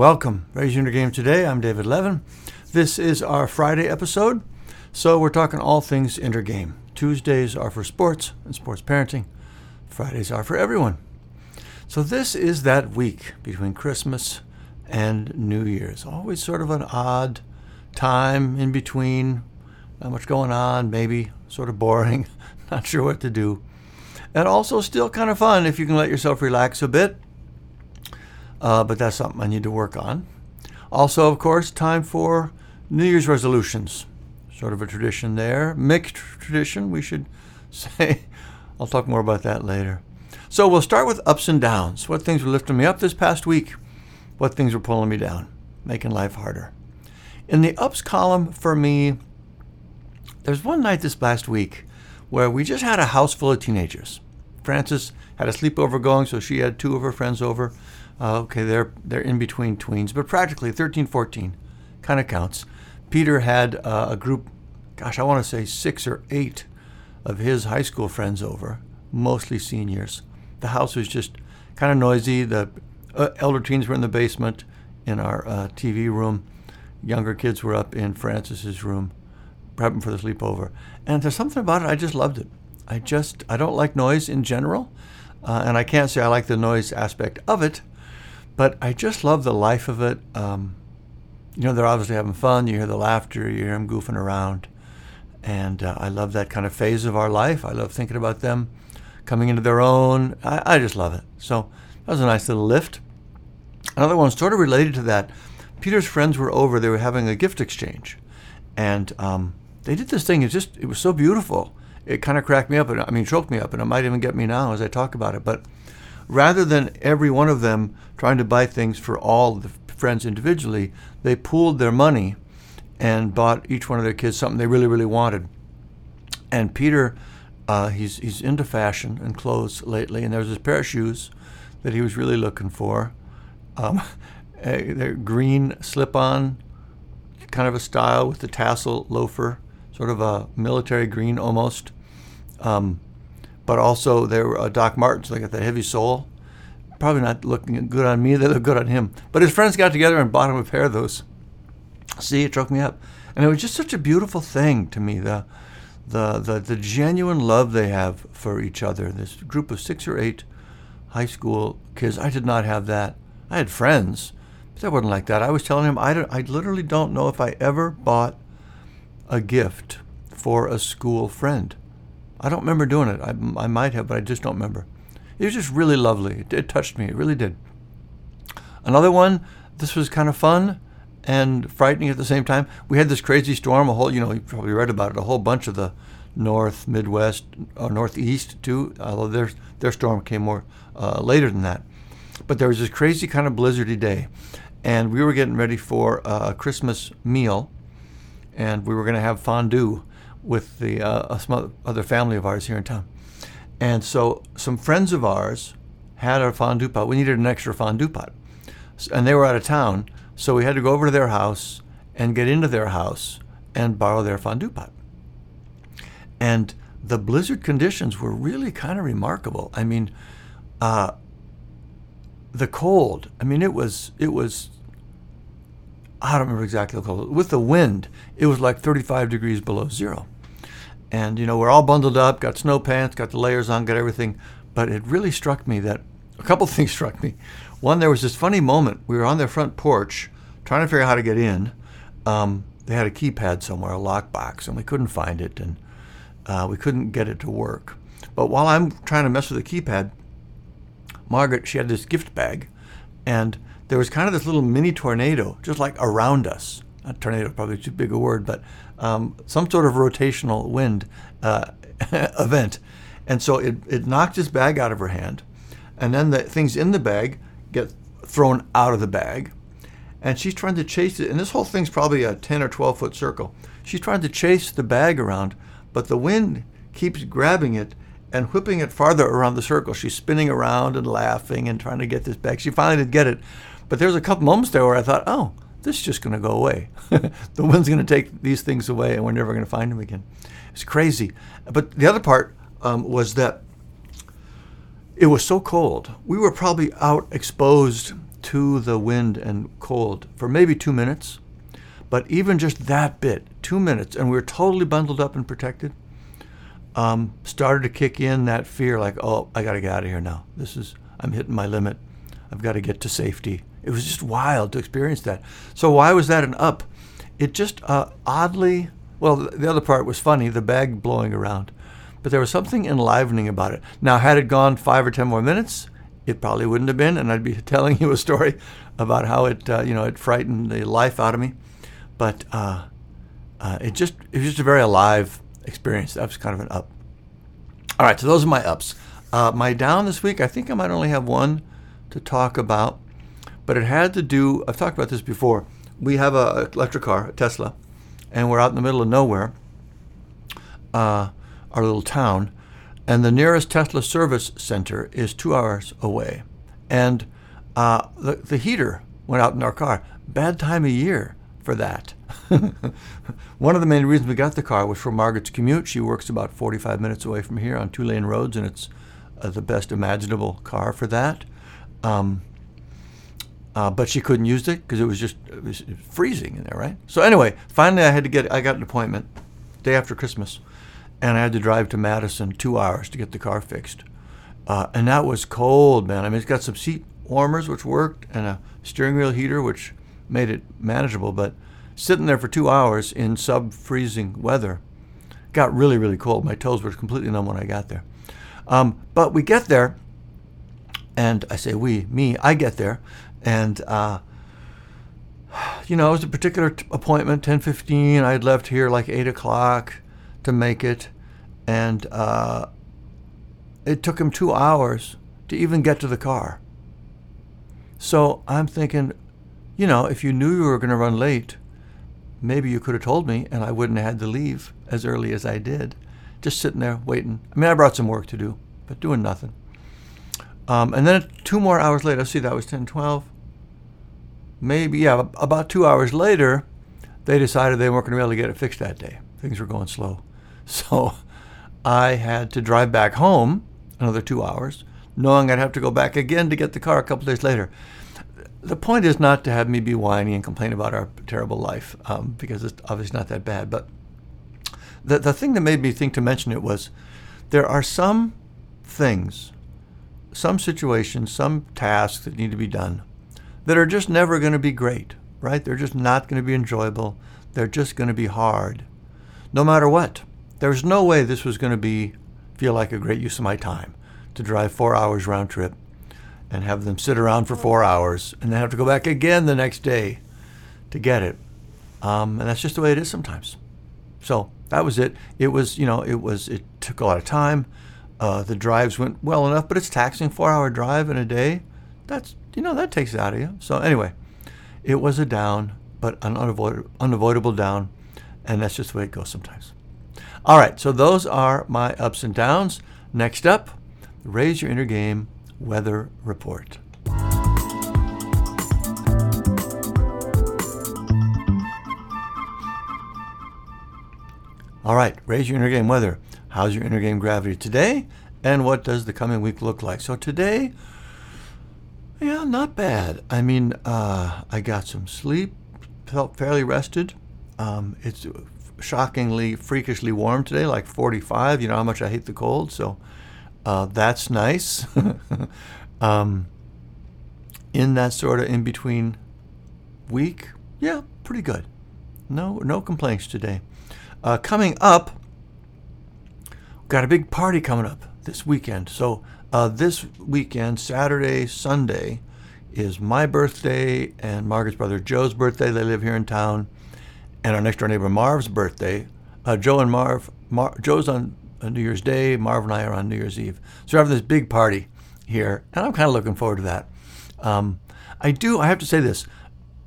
welcome. Raising your game today. I'm David Levin. This is our Friday episode. So we're talking all things inner game. Tuesdays are for sports and sports parenting. Fridays are for everyone. So this is that week between Christmas and New Year's. Always sort of an odd time in between. Not much going on, maybe sort of boring, not sure what to do. And also still kind of fun if you can let yourself relax a bit. Uh, but that's something I need to work on. Also, of course, time for New Year's resolutions. Sort of a tradition there. Mixed tradition, we should say. I'll talk more about that later. So we'll start with ups and downs. What things were lifting me up this past week? What things were pulling me down, making life harder? In the ups column for me, there's one night this last week where we just had a house full of teenagers. Frances had a sleepover going, so she had two of her friends over. Uh, okay, they're they're in between tweens, but practically 13, 14 kind of counts. Peter had uh, a group, gosh, I want to say six or eight of his high school friends over, mostly seniors. The house was just kind of noisy. The uh, elder teens were in the basement in our uh, TV room. Younger kids were up in Francis's room, prepping for the sleepover. And there's something about it, I just loved it. I just, I don't like noise in general. Uh, and I can't say I like the noise aspect of it, but I just love the life of it. Um, you know, they're obviously having fun. You hear the laughter, you hear them goofing around. And uh, I love that kind of phase of our life. I love thinking about them coming into their own. I, I just love it. So that was a nice little lift. Another one sort of related to that. Peter's friends were over. They were having a gift exchange. And um, they did this thing. It just, it was so beautiful. It kind of cracked me up. And, I mean, choked me up. And it might even get me now as I talk about it. But rather than every one of them trying to buy things for all the friends individually, they pooled their money and bought each one of their kids something they really, really wanted. And Peter, uh, he's he's into fashion and clothes lately, and there was this pair of shoes that he was really looking for, um, they're green slip-on, kind of a style with the tassel loafer, sort of a military green almost. Um, but also they were uh, Doc Martens. They got the heavy sole. Probably not looking good on me. They look good on him. But his friends got together and bought him a pair of those. See, it choked me up, and it was just such a beautiful thing to me. The the the, the genuine love they have for each other. This group of six or eight high school kids. I did not have that. I had friends, but that wasn't like that. I was telling him I, don't, I literally don't know if I ever bought a gift for a school friend. I don't remember doing it. I, I might have, but I just don't remember. It was just really lovely. It, it touched me. It really did. Another one, this was kind of fun and frightening at the same time. We had this crazy storm, a whole, you know, you probably read about it, a whole bunch of the north, midwest, or uh, northeast too, although their, their storm came more uh, later than that. But there was this crazy kind of blizzardy day, and we were getting ready for a Christmas meal, and we were going to have fondue with the uh, some other family of ours here in town. And so some friends of ours had a fondue pot. We needed an extra fondue pot, and they were out of town, so we had to go over to their house and get into their house and borrow their fondue pot. And the blizzard conditions were really kind of remarkable. I mean, uh, the cold. I mean, it was it was. I don't remember exactly the cold. With the wind, it was like 35 degrees below zero. And you know, we're all bundled up, got snow pants, got the layers on, got everything. But it really struck me that a couple things struck me. One, there was this funny moment. We were on their front porch trying to figure out how to get in. Um, they had a keypad somewhere, a lockbox, and we couldn't find it, and uh, we couldn't get it to work. But while I'm trying to mess with the keypad, Margaret, she had this gift bag, and there was kind of this little mini tornado just like around us. A tornado, probably too big a word, but um, some sort of rotational wind uh, event. And so it, it knocked his bag out of her hand, and then the things in the bag get thrown out of the bag. And she's trying to chase it, and this whole thing's probably a 10 or 12 foot circle. She's trying to chase the bag around, but the wind keeps grabbing it and whipping it farther around the circle. She's spinning around and laughing and trying to get this back. She finally did get it. But there's a couple moments there where I thought, oh, this is just going to go away. the wind's going to take these things away and we're never going to find them again. It's crazy. But the other part um, was that it was so cold. We were probably out exposed to the wind and cold for maybe two minutes. But even just that bit, two minutes, and we were totally bundled up and protected, um, started to kick in that fear like, oh, I got to get out of here now. This is, I'm hitting my limit. I've got to get to safety. It was just wild to experience that. So, why was that an up? It just uh, oddly, well, the other part was funny, the bag blowing around, but there was something enlivening about it. Now, had it gone five or ten more minutes, it probably wouldn't have been, and I'd be telling you a story about how it, uh, you know, it frightened the life out of me. But uh, uh, it just, it was just a very alive experience. That was kind of an up. All right, so those are my ups. Uh, my down this week, I think I might only have one to talk about, but it had to do. I've talked about this before. We have a electric car, a Tesla, and we're out in the middle of nowhere, uh, our little town, and the nearest Tesla service center is two hours away, and uh, the the heater went out in our car. Bad time of year for that. One of the main reasons we got the car was for Margaret's commute. She works about 45 minutes away from here on two lane roads, and it's uh, the best imaginable car for that. Um, uh, but she couldn't use it because it was just it was freezing in there, right? So anyway, finally I had to get I got an appointment day after Christmas, and I had to drive to Madison two hours to get the car fixed, uh, and that was cold, man. I mean, it's got some seat warmers which worked and a steering wheel heater which made it manageable, but sitting there for two hours in sub-freezing weather got really really cold. My toes were completely numb when I got there. Um, but we get there, and I say we, me, I get there, and uh, you know it was a particular t- appointment, ten fifteen. I had left here like eight o'clock to make it, and uh, it took him two hours to even get to the car. So I'm thinking, you know, if you knew you were going to run late, maybe you could have told me, and I wouldn't have had to leave as early as I did just sitting there waiting. I mean, I brought some work to do, but doing nothing. Um, and then two more hours later, see, that was 10, 12. Maybe, yeah, about two hours later, they decided they weren't going to be able to get it fixed that day. Things were going slow. So I had to drive back home another two hours, knowing I'd have to go back again to get the car a couple days later. The point is not to have me be whiny and complain about our terrible life, um, because it's obviously not that bad, but the, the thing that made me think to mention it was there are some things, some situations, some tasks that need to be done that are just never going to be great, right? They're just not going to be enjoyable. They're just going to be hard, no matter what. There's no way this was going to be feel like a great use of my time to drive four hours round trip and have them sit around for four hours and then have to go back again the next day to get it. Um, and that's just the way it is sometimes. So that was it. It was, you know, it was, it took a lot of time. Uh, the drives went well enough, but it's taxing four hour drive in a day. That's, you know, that takes it out of you. So anyway, it was a down, but an unavoidable, unavoidable down. And that's just the way it goes sometimes. All right, so those are my ups and downs. Next up, raise your inner game weather report. All right, raise your inner game weather. How's your inner game gravity today? And what does the coming week look like? So today, yeah, not bad. I mean, uh, I got some sleep, felt fairly rested. Um, it's shockingly, freakishly warm today, like 45. You know how much I hate the cold, so uh, that's nice. um, in that sort of in between week, yeah, pretty good. No, no complaints today. Uh, coming up, got a big party coming up this weekend. So uh, this weekend, Saturday, Sunday, is my birthday and Margaret's brother Joe's birthday. They live here in town, and our next door neighbor Marv's birthday. Uh, Joe and Marv, Mar- Joe's on New Year's Day. Marv and I are on New Year's Eve. So we're having this big party here, and I'm kind of looking forward to that. Um, I do. I have to say this: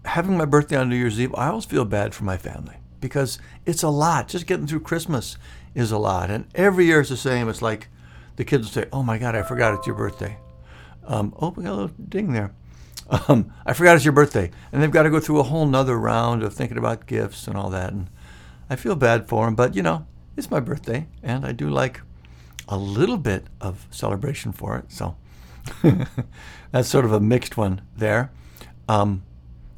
having my birthday on New Year's Eve, I always feel bad for my family because it's a lot. Just getting through Christmas is a lot. And every year it's the same. It's like the kids will say, Oh my God, I forgot it's your birthday. Um, oh, we got a little ding there. Um, I forgot it's your birthday. And they've got to go through a whole nother round of thinking about gifts and all that. And I feel bad for them, but you know, it's my birthday. And I do like a little bit of celebration for it. So that's sort of a mixed one there. Um,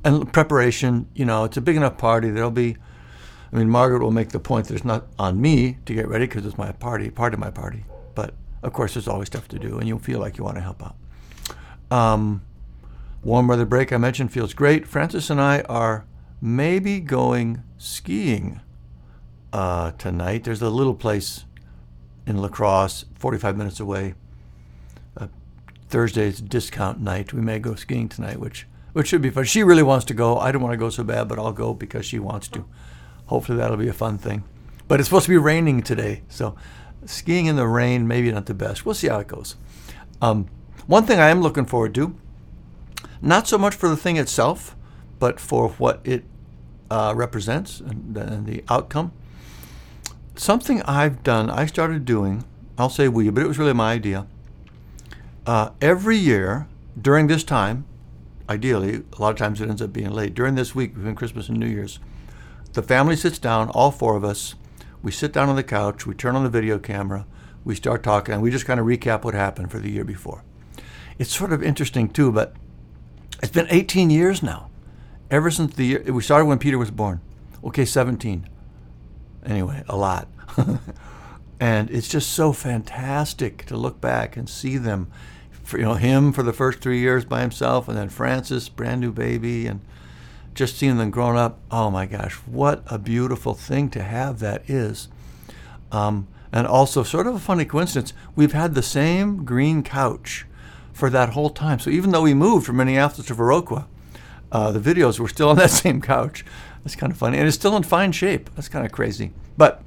and preparation, you know, it's a big enough party. There'll be, I mean, Margaret will make the point that it's not on me to get ready because it's my party, part of my party. But of course, there's always stuff to do, and you feel like you want to help out. Um, warm weather break I mentioned feels great. Francis and I are maybe going skiing uh, tonight. There's a little place in La Crosse, 45 minutes away. Uh, Thursday's discount night. We may go skiing tonight, which which should be fun. She really wants to go. I don't want to go so bad, but I'll go because she wants to. Hopefully that'll be a fun thing. But it's supposed to be raining today, so skiing in the rain maybe not the best. We'll see how it goes. Um, one thing I am looking forward to, not so much for the thing itself, but for what it uh, represents and, and the outcome. Something I've done, I started doing. I'll say we, but it was really my idea. Uh, every year during this time, ideally, a lot of times it ends up being late. During this week between Christmas and New Year's, the family sits down, all four of us. We sit down on the couch, we turn on the video camera, we start talking, and we just kind of recap what happened for the year before. It's sort of interesting, too, but it's been 18 years now, ever since the year, we started when Peter was born. Okay, 17. Anyway, a lot. and it's just so fantastic to look back and see them for, you know him for the first three years by himself, and then Francis, brand new baby, and just seeing them grown up. Oh my gosh, what a beautiful thing to have that is. Um, and also, sort of a funny coincidence, we've had the same green couch for that whole time. So even though we moved from Minneapolis to Viroqua, uh, the videos were still on that same couch. That's kind of funny, and it's still in fine shape. That's kind of crazy. But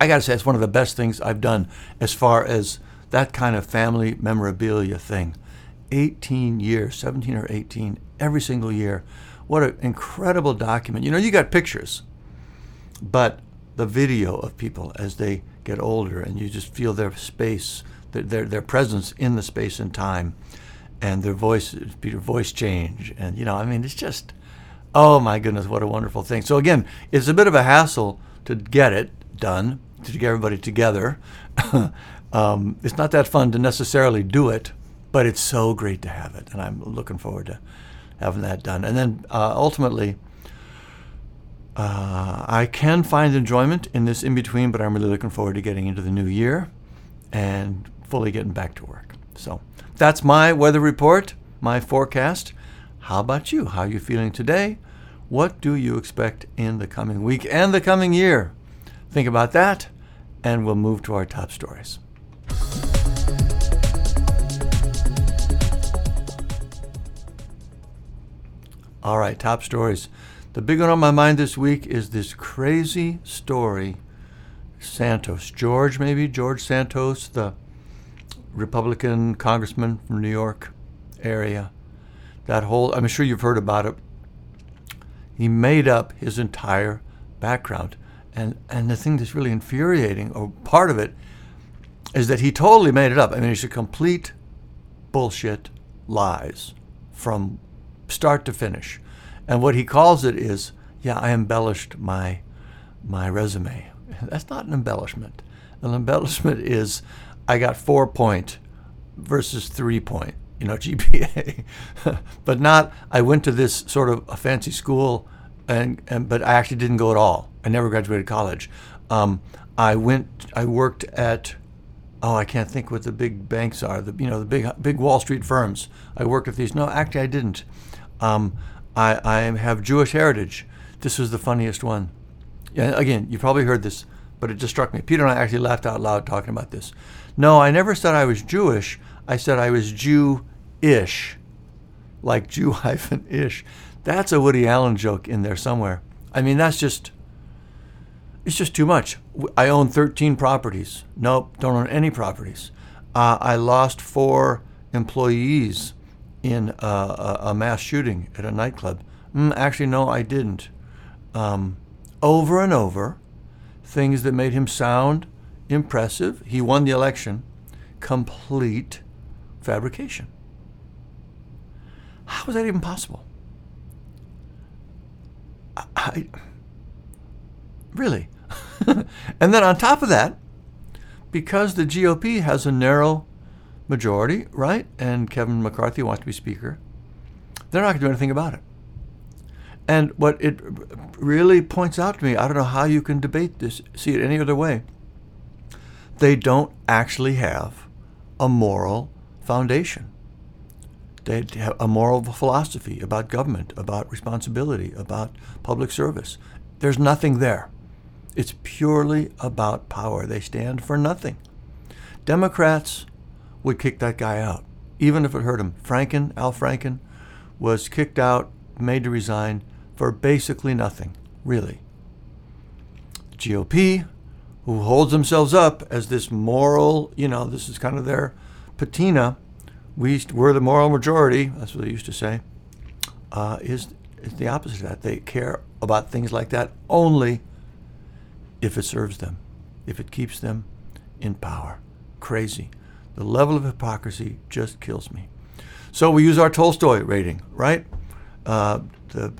I got to say, it's one of the best things I've done as far as that kind of family memorabilia thing. 18 years, 17 or 18, every single year. What an incredible document. You know, you got pictures, but the video of people as they get older and you just feel their space, their, their, their presence in the space and time and their voice, their voice change. And, you know, I mean, it's just, oh my goodness, what a wonderful thing. So again, it's a bit of a hassle to get it done, to get everybody together. Um, it's not that fun to necessarily do it, but it's so great to have it, and I'm looking forward to having that done. And then uh, ultimately, uh, I can find enjoyment in this in between, but I'm really looking forward to getting into the new year and fully getting back to work. So that's my weather report, my forecast. How about you? How are you feeling today? What do you expect in the coming week and the coming year? Think about that, and we'll move to our top stories. All right, top stories. The big one on my mind this week is this crazy story. Santos, George, maybe George Santos, the Republican congressman from New York area. That whole, I'm sure you've heard about it. He made up his entire background. And, and the thing that's really infuriating, or part of it, is that he totally made it up. I mean, it's a complete bullshit lies from start to finish. And what he calls it is, yeah, I embellished my my resume. That's not an embellishment. An embellishment is I got four point versus three point, you know, GPA. but not I went to this sort of a fancy school and, and but I actually didn't go at all. I never graduated college. Um, I went I worked at oh, I can't think what the big banks are. The you know the big big Wall Street firms. I worked at these. No, actually, I didn't. Um, I I have Jewish heritage. This was the funniest one. Again, you probably heard this, but it just struck me. Peter and I actually laughed out loud talking about this. No, I never said I was Jewish. I said I was Jew-ish, like Jew hyphen ish. That's a Woody Allen joke in there somewhere. I mean, that's just it's just too much. I own 13 properties. Nope, don't own any properties. Uh, I lost four employees in a, a, mass shooting at a nightclub. Mm, actually, no, I didn't. Um, over and over, things that made him sound impressive. He won the election. Complete fabrication. How is that even possible? I, I Really. and then on top of that, because the GOP has a narrow majority, right, and Kevin McCarthy wants to be Speaker, they're not going to do anything about it. And what it really points out to me, I don't know how you can debate this, see it any other way. They don't actually have a moral foundation. They have a moral philosophy about government, about responsibility, about public service. There's nothing there. It's purely about power. They stand for nothing. Democrats would kick that guy out, even if it hurt him. Franken, Al Franken, was kicked out, made to resign for basically nothing, really. The GOP, who holds themselves up as this moral, you know, this is kind of their patina. We, we're the moral majority, that's what they used to say, uh, is, is the opposite of that. They care about things like that only if it serves them, if it keeps them in power. Crazy. The level of hypocrisy just kills me. So we use our Tolstoy rating, right? Uh, the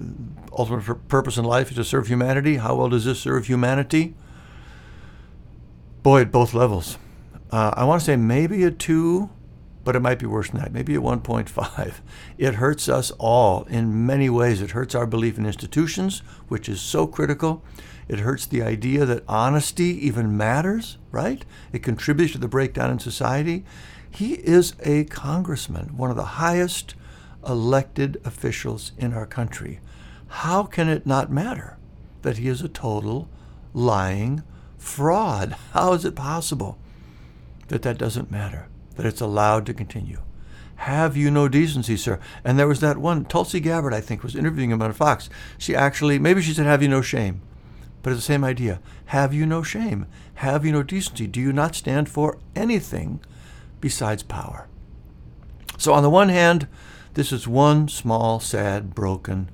ultimate purpose in life is to serve humanity. How well does this serve humanity? Boy, at both levels. Uh, I want to say maybe a two, but it might be worse than that. Maybe a 1.5. It hurts us all in many ways. It hurts our belief in institutions, which is so critical. It hurts the idea that honesty even matters, right? It contributes to the breakdown in society. He is a congressman, one of the highest elected officials in our country. How can it not matter that he is a total lying fraud? How is it possible that that doesn't matter, that it's allowed to continue? Have you no decency, sir? And there was that one, Tulsi Gabbard, I think, was interviewing him on Fox. She actually, maybe she said, Have you no shame? But it's the same idea. Have you no shame? Have you no decency? Do you not stand for anything besides power? So, on the one hand, this is one small, sad, broken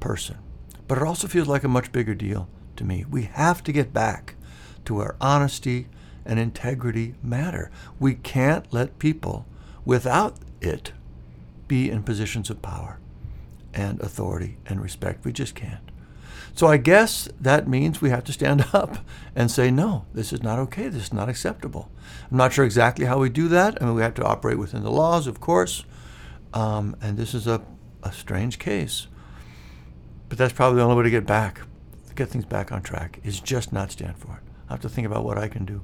person. But it also feels like a much bigger deal to me. We have to get back to where honesty and integrity matter. We can't let people without it be in positions of power and authority and respect. We just can't. So I guess that means we have to stand up and say, no, this is not okay. This is not acceptable. I'm not sure exactly how we do that. I mean, we have to operate within the laws, of course. Um, and this is a, a strange case. But that's probably the only way to get back, to get things back on track, is just not stand for it. I have to think about what I can do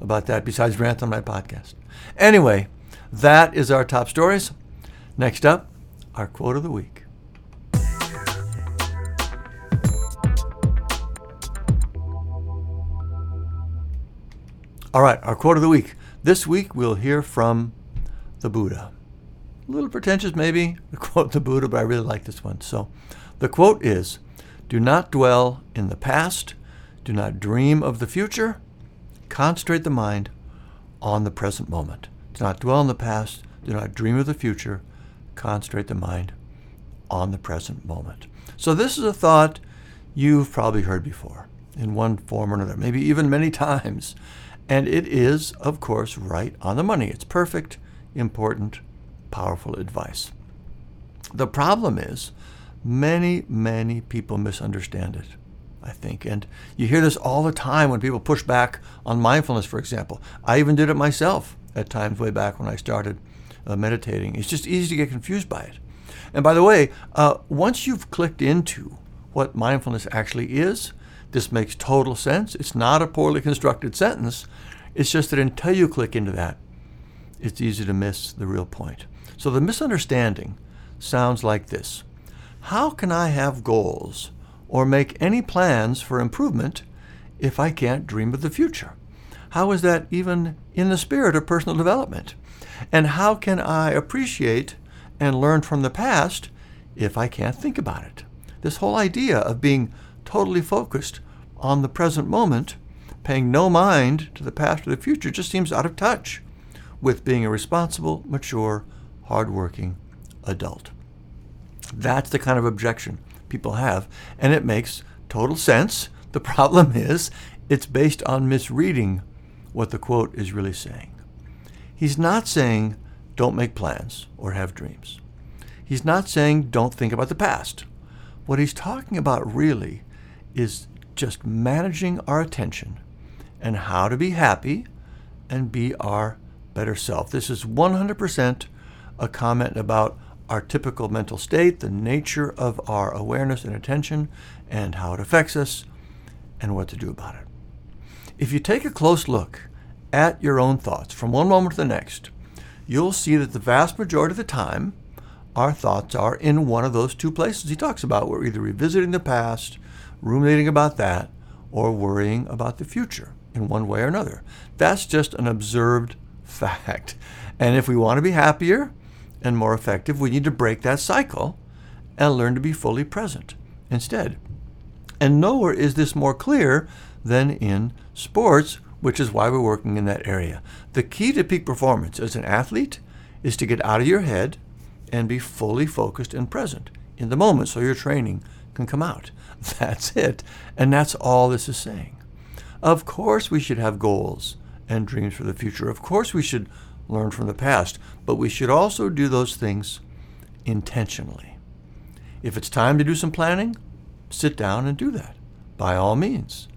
about that besides rant on my podcast. Anyway, that is our top stories. Next up, our quote of the week. All right, our quote of the week. This week we'll hear from the Buddha. A little pretentious, maybe, to quote the Buddha, but I really like this one. So the quote is Do not dwell in the past, do not dream of the future, concentrate the mind on the present moment. Do not dwell in the past, do not dream of the future, concentrate the mind on the present moment. So this is a thought you've probably heard before in one form or another, maybe even many times. And it is, of course, right on the money. It's perfect, important, powerful advice. The problem is, many, many people misunderstand it, I think. And you hear this all the time when people push back on mindfulness, for example. I even did it myself at times way back when I started uh, meditating. It's just easy to get confused by it. And by the way, uh, once you've clicked into what mindfulness actually is, this makes total sense. It's not a poorly constructed sentence. It's just that until you click into that, it's easy to miss the real point. So the misunderstanding sounds like this How can I have goals or make any plans for improvement if I can't dream of the future? How is that even in the spirit of personal development? And how can I appreciate and learn from the past if I can't think about it? This whole idea of being totally focused on the present moment, paying no mind to the past or the future, just seems out of touch with being a responsible, mature, hardworking adult. That's the kind of objection people have, and it makes total sense. The problem is it's based on misreading what the quote is really saying. He's not saying don't make plans or have dreams. He's not saying don't think about the past. What he's talking about really is just managing our attention and how to be happy and be our better self. This is 100% a comment about our typical mental state, the nature of our awareness and attention, and how it affects us, and what to do about it. If you take a close look at your own thoughts from one moment to the next, you'll see that the vast majority of the time, our thoughts are in one of those two places he talks about. We're either revisiting the past, ruminating about that, or worrying about the future in one way or another. That's just an observed fact. And if we want to be happier and more effective, we need to break that cycle and learn to be fully present instead. And nowhere is this more clear than in sports, which is why we're working in that area. The key to peak performance as an athlete is to get out of your head and be fully focused and present in the moment so your training can come out. That's it. And that's all this is saying. Of course, we should have goals and dreams for the future. Of course, we should learn from the past, but we should also do those things intentionally. If it's time to do some planning, sit down and do that by all means.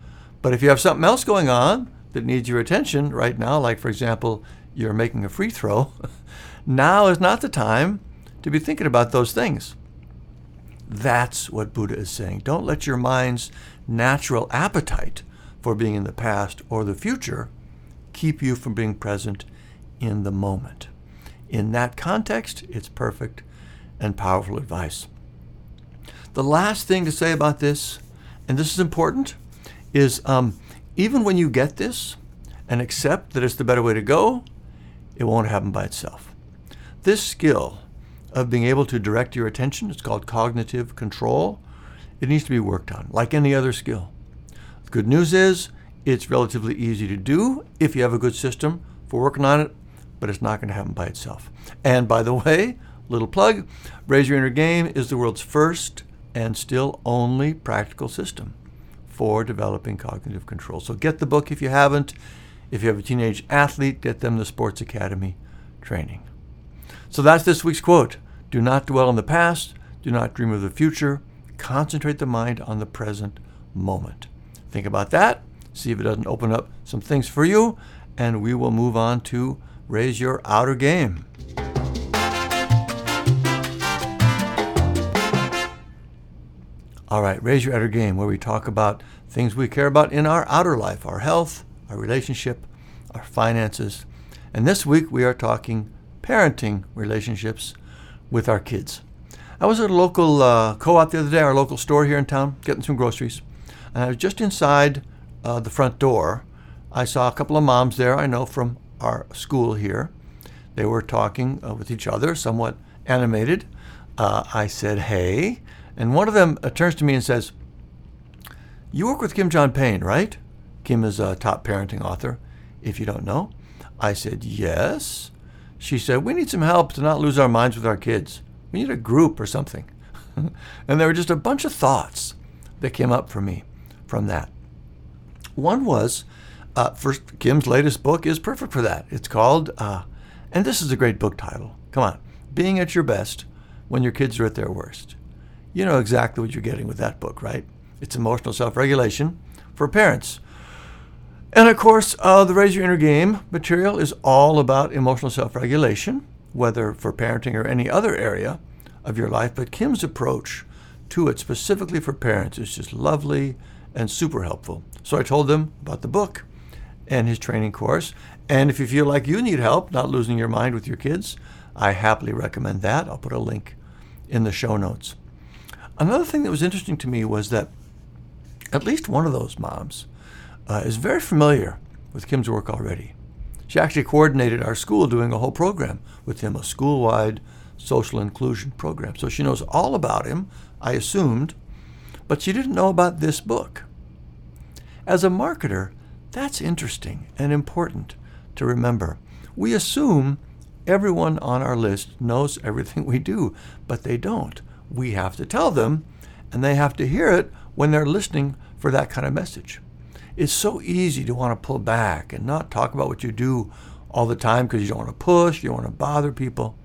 But if you have something else going on that needs your attention right now, like for example, you're making a free throw, now is not the time to be thinking about those things. That's what Buddha is saying. Don't let your mind's natural appetite for being in the past or the future keep you from being present in the moment. In that context, it's perfect and powerful advice. The last thing to say about this, and this is important, is um, even when you get this and accept that it's the better way to go, it won't happen by itself. This skill of being able to direct your attention, it's called cognitive control, it needs to be worked on, like any other skill. The good news is it's relatively easy to do if you have a good system for working on it, but it's not going to happen by itself. And by the way, little plug Raise Your Inner Game is the world's first and still only practical system for developing cognitive control. So get the book if you haven't. If you have a teenage athlete, get them the Sports Academy training. So that's this week's quote Do not dwell on the past, do not dream of the future, concentrate the mind on the present moment. Think about that, see if it doesn't open up some things for you, and we will move on to raise your outer game. All right, Raise Your Outer Game, where we talk about things we care about in our outer life our health, our relationship, our finances. And this week we are talking parenting relationships with our kids. I was at a local uh, co op the other day, our local store here in town, getting some groceries. And I was just inside uh, the front door. I saw a couple of moms there I know from our school here. They were talking uh, with each other, somewhat animated. Uh, I said, hey. And one of them uh, turns to me and says, You work with Kim John Payne, right? Kim is a top parenting author, if you don't know. I said, Yes. She said, We need some help to not lose our minds with our kids. We need a group or something. and there were just a bunch of thoughts that came up for me from that. One was, uh, first, Kim's latest book is perfect for that. It's called, uh, and this is a great book title. Come on, Being at Your Best When Your Kids Are at Their Worst you know exactly what you're getting with that book, right? It's emotional self regulation for parents. And of course, uh, the Raise Your Inner Game material is all about emotional self regulation, whether for parenting or any other area of your life. But Kim's approach to it, specifically for parents, is just lovely and super helpful. So I told them about the book and his training course. And if you feel like you need help not losing your mind with your kids, I happily recommend that. I'll put a link in the show notes. Another thing that was interesting to me was that at least one of those moms uh, is very familiar with Kim's work already. She actually coordinated our school doing a whole program with him, a school wide social inclusion program. So she knows all about him, I assumed, but she didn't know about this book. As a marketer, that's interesting and important to remember. We assume everyone on our list knows everything we do, but they don't we have to tell them, and they have to hear it when they're listening for that kind of message. It's so easy to want to pull back and not talk about what you do all the time because you don't want to push, you don't want to bother people.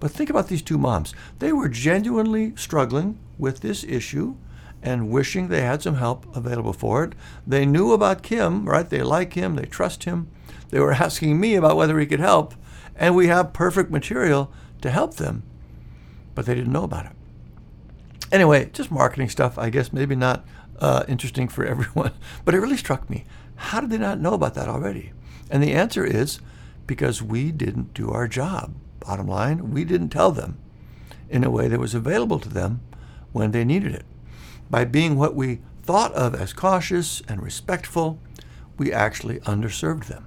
But think about these two moms. They were genuinely struggling with this issue and wishing they had some help available for it. They knew about Kim, right? They like him, they trust him. They were asking me about whether he could help, and we have perfect material to help them. but they didn't know about it. Anyway, just marketing stuff, I guess maybe not uh, interesting for everyone, but it really struck me. How did they not know about that already? And the answer is because we didn't do our job. Bottom line, we didn't tell them in a way that was available to them when they needed it. By being what we thought of as cautious and respectful, we actually underserved them.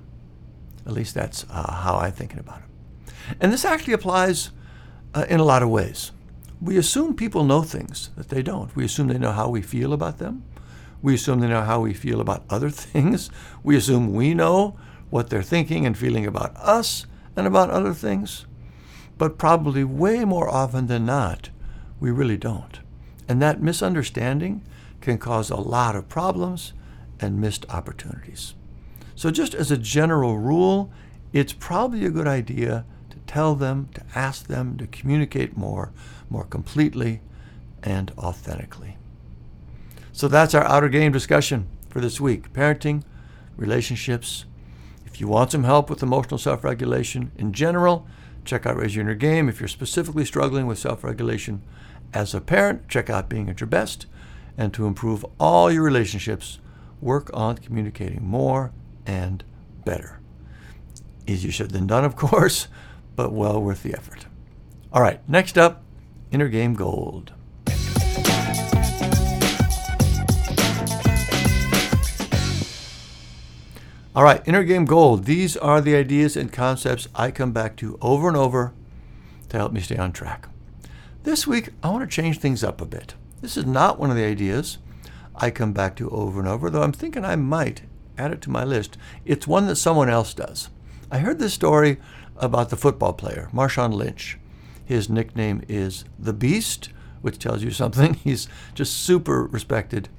At least that's uh, how I'm thinking about it. And this actually applies uh, in a lot of ways. We assume people know things that they don't. We assume they know how we feel about them. We assume they know how we feel about other things. We assume we know what they're thinking and feeling about us and about other things. But probably way more often than not, we really don't. And that misunderstanding can cause a lot of problems and missed opportunities. So, just as a general rule, it's probably a good idea tell them, to ask them to communicate more, more completely and authentically. So, that's our outer game discussion for this week parenting, relationships. If you want some help with emotional self regulation in general, check out Raise Your Inner Game. If you're specifically struggling with self regulation as a parent, check out Being at Your Best. And to improve all your relationships, work on communicating more and better. Easier said than done, of course, but well worth the effort. All right, next up, Inner Game Gold. All right, Inner Game Gold. These are the ideas and concepts I come back to over and over to help me stay on track. This week, I want to change things up a bit. This is not one of the ideas I come back to over and over, though I'm thinking I might add it to my list. It's one that someone else does. I heard this story about the football player, Marshawn Lynch. His nickname is The Beast, which tells you something. He's just super respected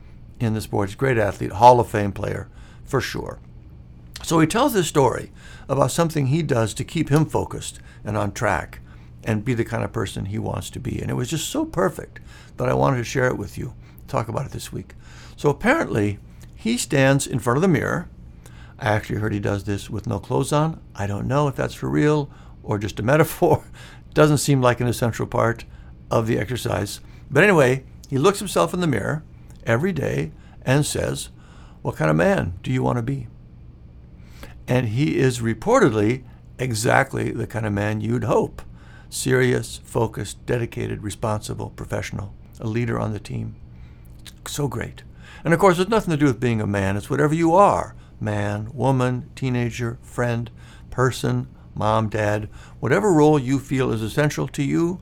in the sport. He's a great athlete, Hall of Fame player, for sure. So he tells this story about something he does to keep him focused and on track and be the kind of person he wants to be. And it was just so perfect that I wanted to share it with you, talk about it this week. So apparently, he stands in front of the mirror. I actually heard he does this with no clothes on. I don't know if that's for real or just a metaphor. Doesn't seem like an essential part of the exercise. But anyway, he looks himself in the mirror every day and says, What kind of man do you want to be? And he is reportedly exactly the kind of man you'd hope serious, focused, dedicated, responsible, professional, a leader on the team. So great. And of course, it's nothing to do with being a man, it's whatever you are man, woman, teenager, friend, person, mom, dad, whatever role you feel is essential to you,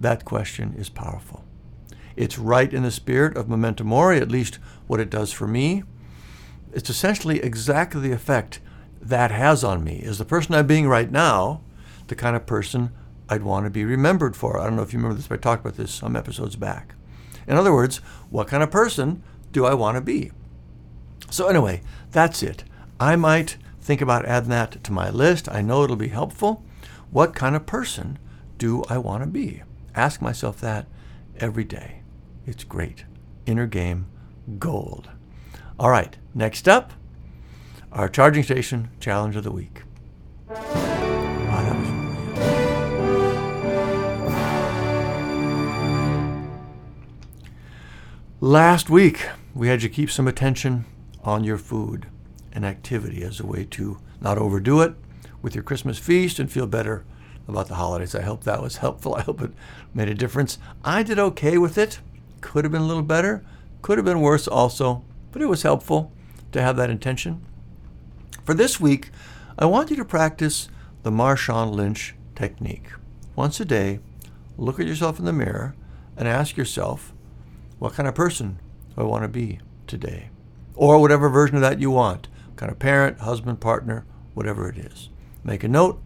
that question is powerful. It's right in the spirit of memento mori, at least what it does for me. It's essentially exactly the effect that has on me. Is the person I'm being right now the kind of person I'd want to be remembered for? I don't know if you remember this, but I talked about this some episodes back. In other words, what kind of person do I want to be? So, anyway, that's it. I might think about adding that to my list. I know it'll be helpful. What kind of person do I want to be? Ask myself that every day. It's great. Inner game gold. All right, next up our charging station challenge of the week. Last week, we had you keep some attention on your food and activity as a way to not overdo it with your Christmas feast and feel better about the holidays. I hope that was helpful. I hope it made a difference. I did okay with it. Could have been a little better, could have been worse also, but it was helpful to have that intention. For this week, I want you to practice the Marshawn Lynch technique. Once a day, look at yourself in the mirror and ask yourself, what kind of person do I want to be today? Or whatever version of that you want kind of parent, husband, partner, whatever it is. Make a note,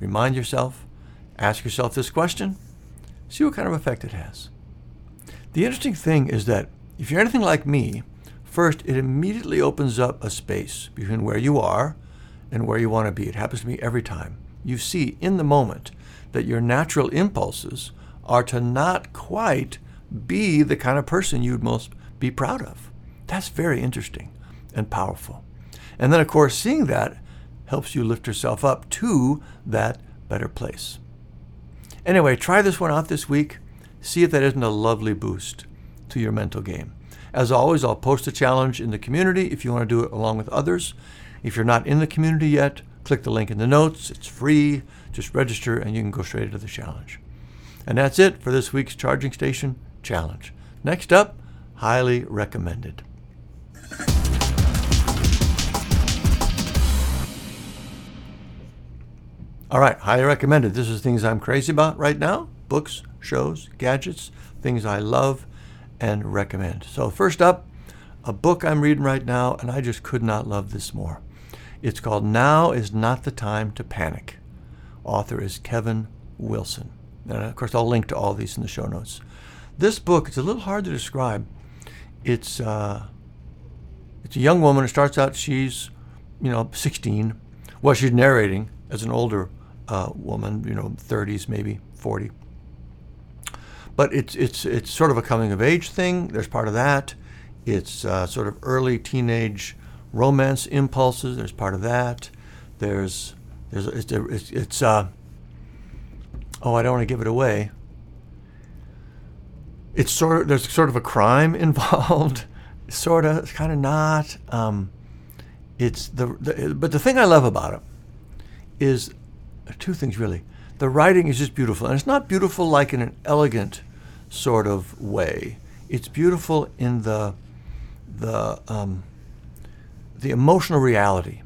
remind yourself, ask yourself this question, see what kind of effect it has. The interesting thing is that if you're anything like me, First, it immediately opens up a space between where you are and where you want to be. It happens to me every time. You see in the moment that your natural impulses are to not quite be the kind of person you'd most be proud of. That's very interesting and powerful. And then, of course, seeing that helps you lift yourself up to that better place. Anyway, try this one out this week. See if that isn't a lovely boost to your mental game. As always, I'll post a challenge in the community if you want to do it along with others. If you're not in the community yet, click the link in the notes. It's free. Just register and you can go straight into the challenge. And that's it for this week's Charging Station Challenge. Next up, highly recommended. All right, highly recommended. This is things I'm crazy about right now books, shows, gadgets, things I love and recommend. So, first up, a book I'm reading right now, and I just could not love this more. It's called Now is Not the Time to Panic. Author is Kevin Wilson. And of course, I'll link to all these in the show notes. This book, it's a little hard to describe. It's, uh, it's a young woman. It starts out, she's, you know, 16. Well, she's narrating as an older uh, woman, you know, 30s, maybe 40. But it's, it's, it's sort of a coming of age thing. There's part of that. It's uh, sort of early teenage romance impulses. There's part of that. There's, there's it's, it's, it's uh, oh, I don't want to give it away. It's sort of there's sort of a crime involved, sort of, It's kind of not. Um, it's the, the but the thing I love about it is two things really. The writing is just beautiful, and it's not beautiful like in an elegant sort of way. It's beautiful in the the um, the emotional reality.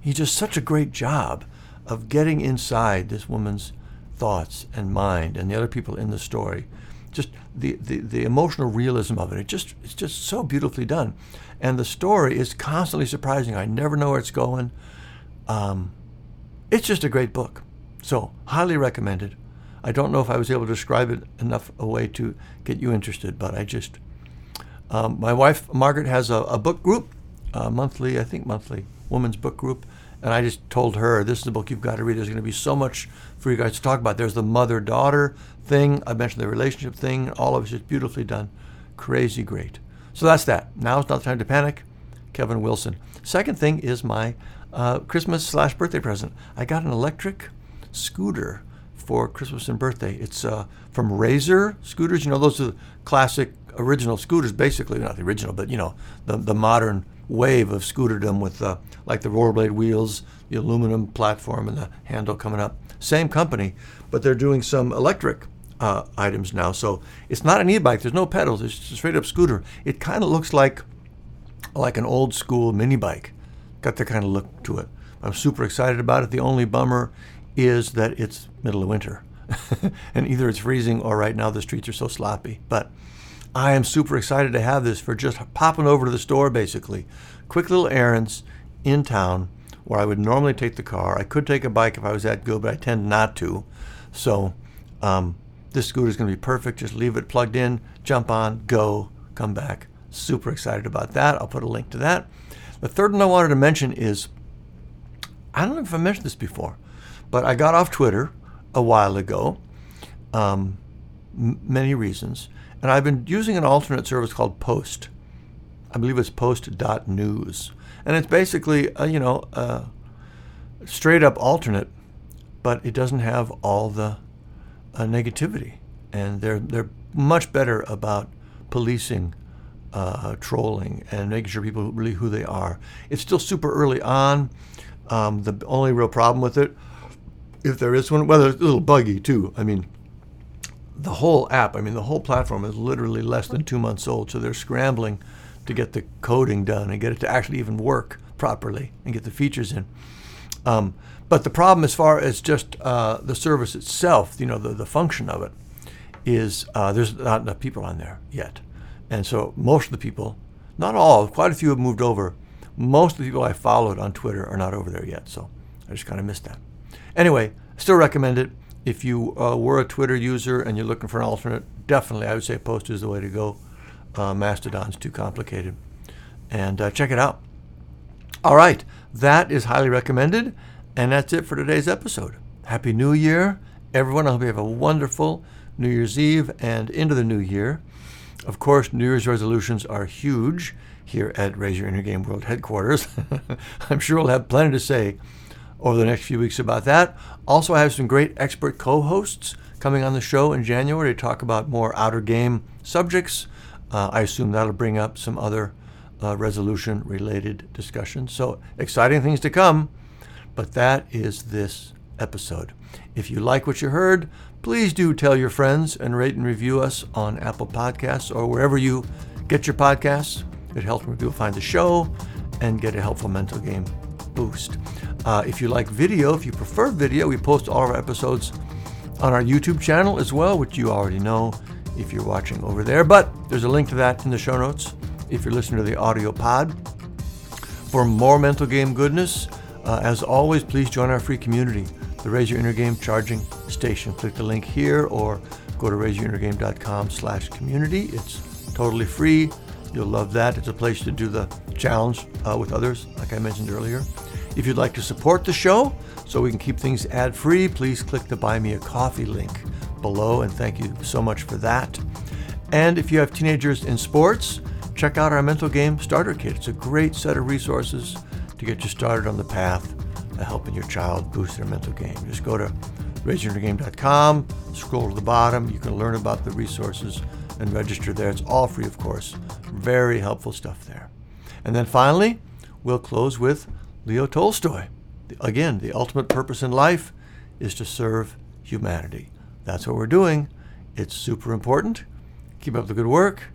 He does such a great job of getting inside this woman's thoughts and mind and the other people in the story. Just the, the, the emotional realism of it. It just it's just so beautifully done. And the story is constantly surprising. I never know where it's going. Um, it's just a great book. So, highly recommended. I don't know if I was able to describe it enough a way to get you interested, but I just. Um, my wife, Margaret, has a, a book group, a monthly, I think monthly, women's book group. And I just told her, this is a book you've got to read. There's going to be so much for you guys to talk about. There's the mother daughter thing. I mentioned the relationship thing. All of it's just beautifully done. Crazy great. So that's that. Now it's not the time to panic. Kevin Wilson. Second thing is my uh, Christmas slash birthday present. I got an electric scooter for Christmas and birthday. It's uh, from Razor scooters. You know, those are the classic original scooters, basically not the original, but you know, the the modern wave of scooterdom with uh, like the rollerblade wheels, the aluminum platform, and the handle coming up. Same company, but they're doing some electric uh, items now. So it's not an e-bike. There's no pedals. It's just a straight up scooter. It kind of looks like like an old school mini bike. Got that kind of look to it. I'm super excited about it. The only bummer is that it's middle of winter. and either it's freezing or right now the streets are so sloppy. But I am super excited to have this for just popping over to the store basically. Quick little errands in town where I would normally take the car. I could take a bike if I was that good, but I tend not to. So um, this scooter is going to be perfect. Just leave it plugged in, jump on, go, come back. Super excited about that. I'll put a link to that. The third one I wanted to mention is I don't know if I mentioned this before. But I got off Twitter a while ago, um, m- many reasons, and I've been using an alternate service called Post. I believe it's Post.news, and it's basically a, you know a straight up alternate, but it doesn't have all the uh, negativity, and they're they're much better about policing uh, trolling and making sure people really who they are. It's still super early on. Um, the only real problem with it if there is one, well, it's a little buggy too. I mean, the whole app, I mean, the whole platform is literally less than two months old, so they're scrambling to get the coding done and get it to actually even work properly and get the features in. Um, but the problem, as far as just uh, the service itself, you know, the, the function of it, is uh, there's not enough people on there yet. And so most of the people, not all, quite a few have moved over. Most of the people I followed on Twitter are not over there yet, so I just kind of missed that. Anyway, still recommend it. If you uh, were a Twitter user and you're looking for an alternate, definitely I would say Post is the way to go. Uh, Mastodon's too complicated. And uh, check it out. All right, that is highly recommended. And that's it for today's episode. Happy New Year, everyone. I hope you have a wonderful New Year's Eve and into the new year. Of course, New Year's resolutions are huge here at Raise Your Inner Game World headquarters. I'm sure we'll have plenty to say over the next few weeks about that. Also, I have some great expert co hosts coming on the show in January to talk about more outer game subjects. Uh, I assume that'll bring up some other uh, resolution related discussions. So, exciting things to come. But that is this episode. If you like what you heard, please do tell your friends and rate and review us on Apple Podcasts or wherever you get your podcasts. It helps people find the show and get a helpful mental game boost. Uh, if you like video, if you prefer video, we post all of our episodes on our YouTube channel as well, which you already know if you're watching over there. But there's a link to that in the show notes if you're listening to the audio pod. For more mental game goodness, uh, as always, please join our free community, the Raise Your Inner Game Charging Station. Click the link here or go to raiseyourinnergame.com slash community. It's totally free. You'll love that. It's a place to do the challenge uh, with others, like I mentioned earlier. If you'd like to support the show so we can keep things ad free, please click the Buy Me a Coffee link below, and thank you so much for that. And if you have teenagers in sports, check out our mental game starter kit. It's a great set of resources to get you started on the path of helping your child boost their mental game. Just go to raiseyourinnergame.com, scroll to the bottom. You can learn about the resources and register there. It's all free, of course. Very helpful stuff there. And then finally, we'll close with Leo Tolstoy. Again, the ultimate purpose in life is to serve humanity. That's what we're doing. It's super important. Keep up the good work